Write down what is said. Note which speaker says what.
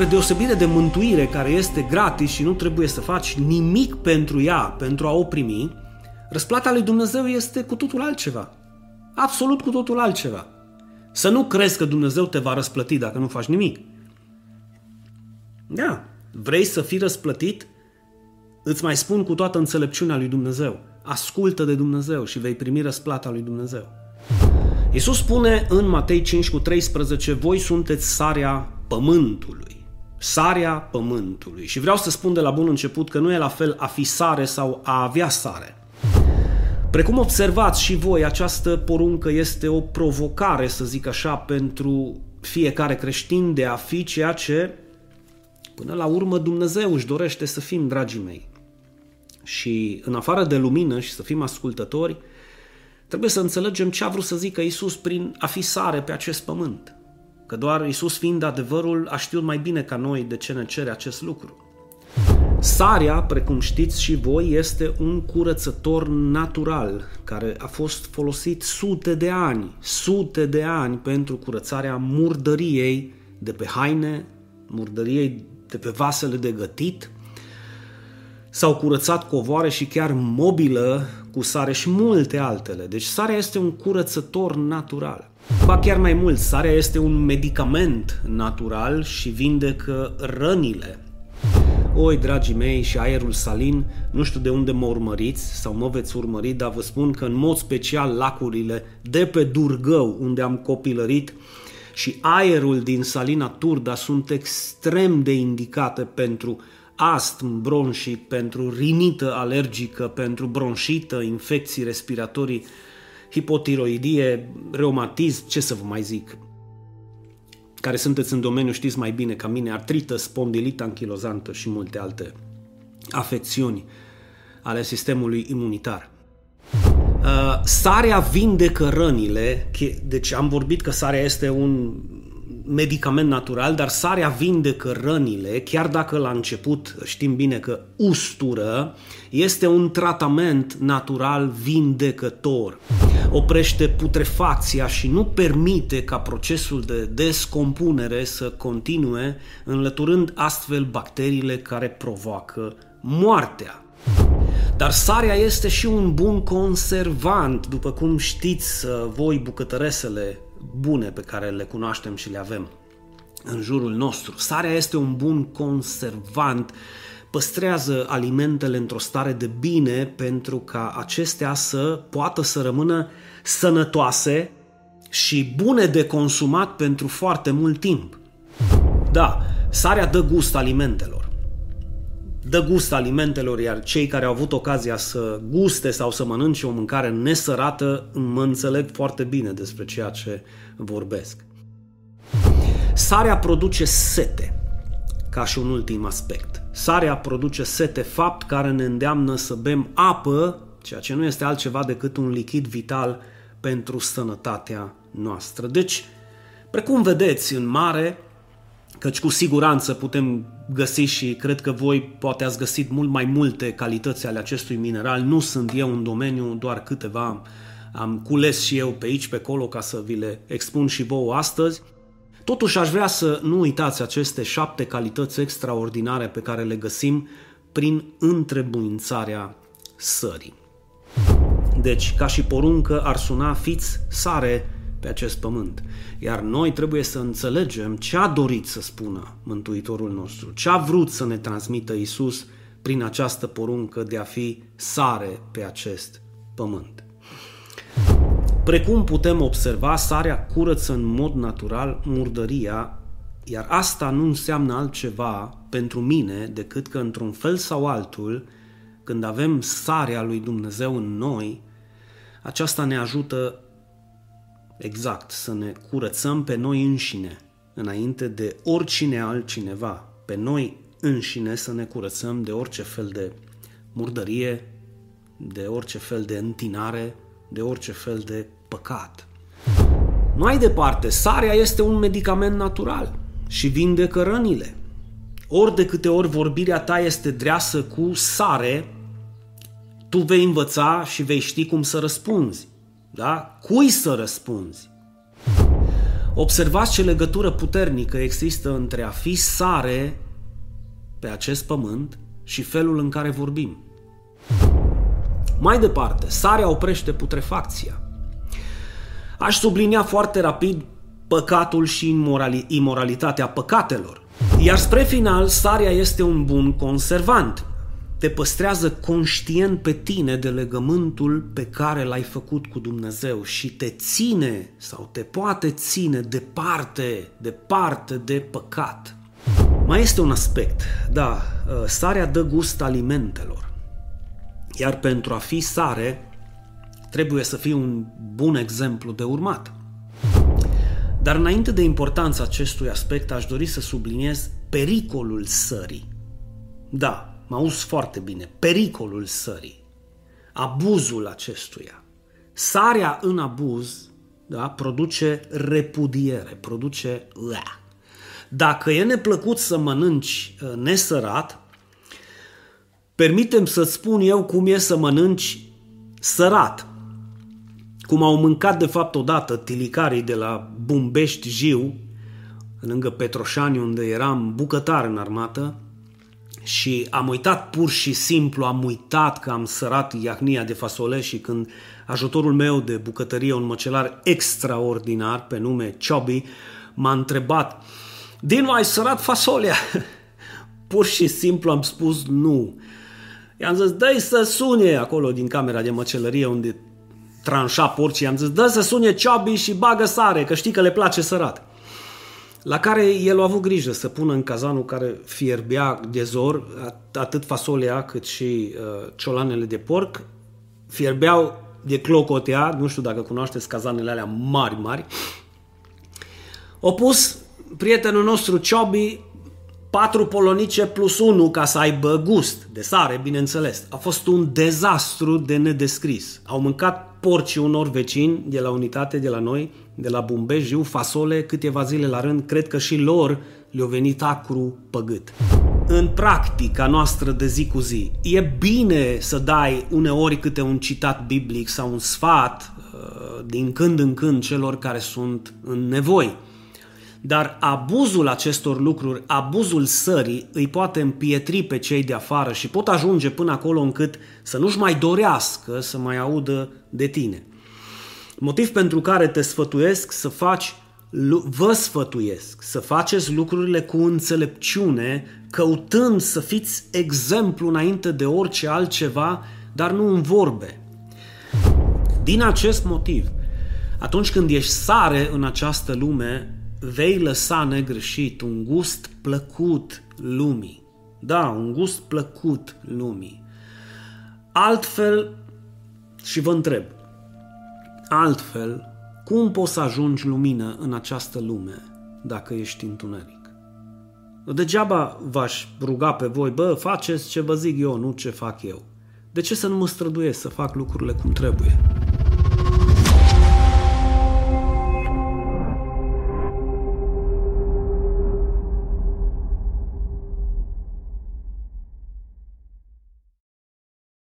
Speaker 1: spre deosebire de mântuire care este gratis și nu trebuie să faci nimic pentru ea, pentru a o primi, răsplata lui Dumnezeu este cu totul altceva. Absolut cu totul altceva. Să nu crezi că Dumnezeu te va răsplăti dacă nu faci nimic. Da, vrei să fii răsplătit? Îți mai spun cu toată înțelepciunea lui Dumnezeu. Ascultă de Dumnezeu și vei primi răsplata lui Dumnezeu. Iisus spune în Matei 5 cu 13, voi sunteți sarea pământului. Sarea pământului. Și vreau să spun de la bun început că nu e la fel a fi sare sau a avea sare. Precum observați și voi, această poruncă este o provocare, să zic așa, pentru fiecare creștin de a fi ceea ce, până la urmă, Dumnezeu își dorește să fim, dragii mei. Și în afară de lumină și să fim ascultători, trebuie să înțelegem ce a vrut să zică Isus prin a fi sare pe acest pământ. Că doar Isus fiind adevărul a știut mai bine ca noi de ce ne cere acest lucru. Sarea, precum știți și voi, este un curățător natural care a fost folosit sute de ani, sute de ani pentru curățarea murdăriei de pe haine, murdăriei de pe vasele de gătit, s-au curățat covoare și chiar mobilă cu sare și multe altele. Deci sarea este un curățător natural. Ba chiar mai mult, sarea este un medicament natural și vindecă rănile. Oi, dragii mei, și aerul salin, nu știu de unde mă urmăriți sau mă veți urmări, dar vă spun că în mod special lacurile de pe Durgău, unde am copilărit, și aerul din Salina Turda sunt extrem de indicate pentru astm bronșii, pentru rinită alergică, pentru bronșită, infecții respiratorii, hipotiroidie, reumatism, ce să vă mai zic. Care sunteți în domeniu știți mai bine ca mine, artrită, spondilită anchilozantă și multe alte afecțiuni ale sistemului imunitar. Uh, sarea vindecă rănile, deci am vorbit că sarea este un medicament natural, dar sarea vindecă rănile, chiar dacă la început știm bine că ustură, este un tratament natural vindecător. Oprește putrefacția și nu permite ca procesul de descompunere să continue, înlăturând astfel bacteriile care provoacă moartea. Dar sarea este și un bun conservant, după cum știți voi bucătăresele bune pe care le cunoaștem și le avem în jurul nostru. Sarea este un bun conservant, păstrează alimentele într-o stare de bine pentru ca acestea să poată să rămână sănătoase și bune de consumat pentru foarte mult timp. Da, sarea dă gust alimentelor. Dă gust alimentelor, iar cei care au avut ocazia să guste sau să mănânce o mâncare nesărată mă înțeleg foarte bine despre ceea ce vorbesc. Sarea produce sete, ca și un ultim aspect. Sarea produce sete, fapt care ne îndeamnă să bem apă, ceea ce nu este altceva decât un lichid vital pentru sănătatea noastră. Deci, precum vedeți în mare, căci cu siguranță putem găsi și cred că voi poate ați găsit mult mai multe calități ale acestui mineral. Nu sunt eu în domeniu, doar câteva am cules și eu pe aici, pe acolo, ca să vi le expun și vouă astăzi. Totuși aș vrea să nu uitați aceste șapte calități extraordinare pe care le găsim prin întrebuințarea sării. Deci, ca și poruncă, ar suna fiți sare pe acest pământ. Iar noi trebuie să înțelegem ce a dorit să spună Mântuitorul nostru, ce a vrut să ne transmită Isus prin această poruncă de a fi sare pe acest pământ. Precum putem observa, sarea curăță în mod natural murdăria, iar asta nu înseamnă altceva pentru mine decât că într-un fel sau altul, când avem sarea lui Dumnezeu în noi, aceasta ne ajută exact să ne curățăm pe noi înșine, înainte de oricine altcineva, pe noi înșine să ne curățăm de orice fel de murdărie, de orice fel de întinare, de orice fel de păcat. Mai departe, sarea este un medicament natural și vindecă rănile. Ori de câte ori vorbirea ta este dreasă cu sare, tu vei învăța și vei ști cum să răspunzi. Da? Cui să răspunzi? Observați ce legătură puternică există între a fi sare pe acest pământ și felul în care vorbim. Mai departe, sarea oprește putrefacția. Aș sublinia foarte rapid păcatul și imoralitatea păcatelor. Iar spre final, sarea este un bun conservant. Te păstrează conștient pe tine de legământul pe care l-ai făcut cu Dumnezeu și te ține sau te poate ține departe, departe de păcat. Mai este un aspect, da, ă, sarea dă gust alimentelor. Iar pentru a fi sare, trebuie să fii un bun exemplu de urmat. Dar înainte de importanța acestui aspect, aș dori să subliniez pericolul sării. Da, mă auzi foarte bine, pericolul sării. Abuzul acestuia. Sarea în abuz da, produce repudiere, produce lea. Dacă e neplăcut să mănânci uh, nesărat, permitem să-ți spun eu cum e să mănânci sărat cum au mâncat de fapt odată tilicarii de la Bumbești Jiu, lângă Petroșani, unde eram bucătar în armată, și am uitat pur și simplu, am uitat că am sărat iahnia de fasole și când ajutorul meu de bucătărie, un măcelar extraordinar pe nume Chubby, m-a întrebat Din ai sărat fasolea? pur și simplu am spus nu. I-am zis, dă să sune acolo din camera de măcelărie unde tranșa porcii, am zis, dă să sune ciobi și bagă sare, că știi că le place sărat. La care el a avut grijă să pună în cazanul care fierbea de zor atât fasolea cât și uh, ciolanele de porc, fierbeau de clocotea, nu știu dacă cunoașteți cazanele alea mari, mari. O pus prietenul nostru Ciobi patru polonice plus unu ca să aibă gust de sare, bineînțeles. A fost un dezastru de nedescris. Au mâncat porcii unor vecini de la unitate de la noi, de la Bumbejiu, fasole, câteva zile la rând, cred că și lor le-a venit acru păgât. În practica noastră de zi cu zi, e bine să dai uneori câte un citat biblic sau un sfat uh, din când în când celor care sunt în nevoi. Dar abuzul acestor lucruri, abuzul sării, îi poate împietri pe cei de afară și pot ajunge până acolo încât să nu-și mai dorească să mai audă de tine. Motiv pentru care te sfătuiesc să faci, vă sfătuiesc să faceți lucrurile cu înțelepciune, căutând să fiți exemplu înainte de orice altceva, dar nu în vorbe. Din acest motiv, atunci când ești sare în această lume, vei lăsa negreșit un gust plăcut lumii. Da, un gust plăcut lumii. Altfel, și vă întreb, altfel, cum poți să ajungi lumină în această lume dacă ești întuneric? Degeaba v-aș ruga pe voi, bă, faceți ce vă zic eu, nu ce fac eu. De ce să nu mă străduiesc să fac lucrurile cum trebuie?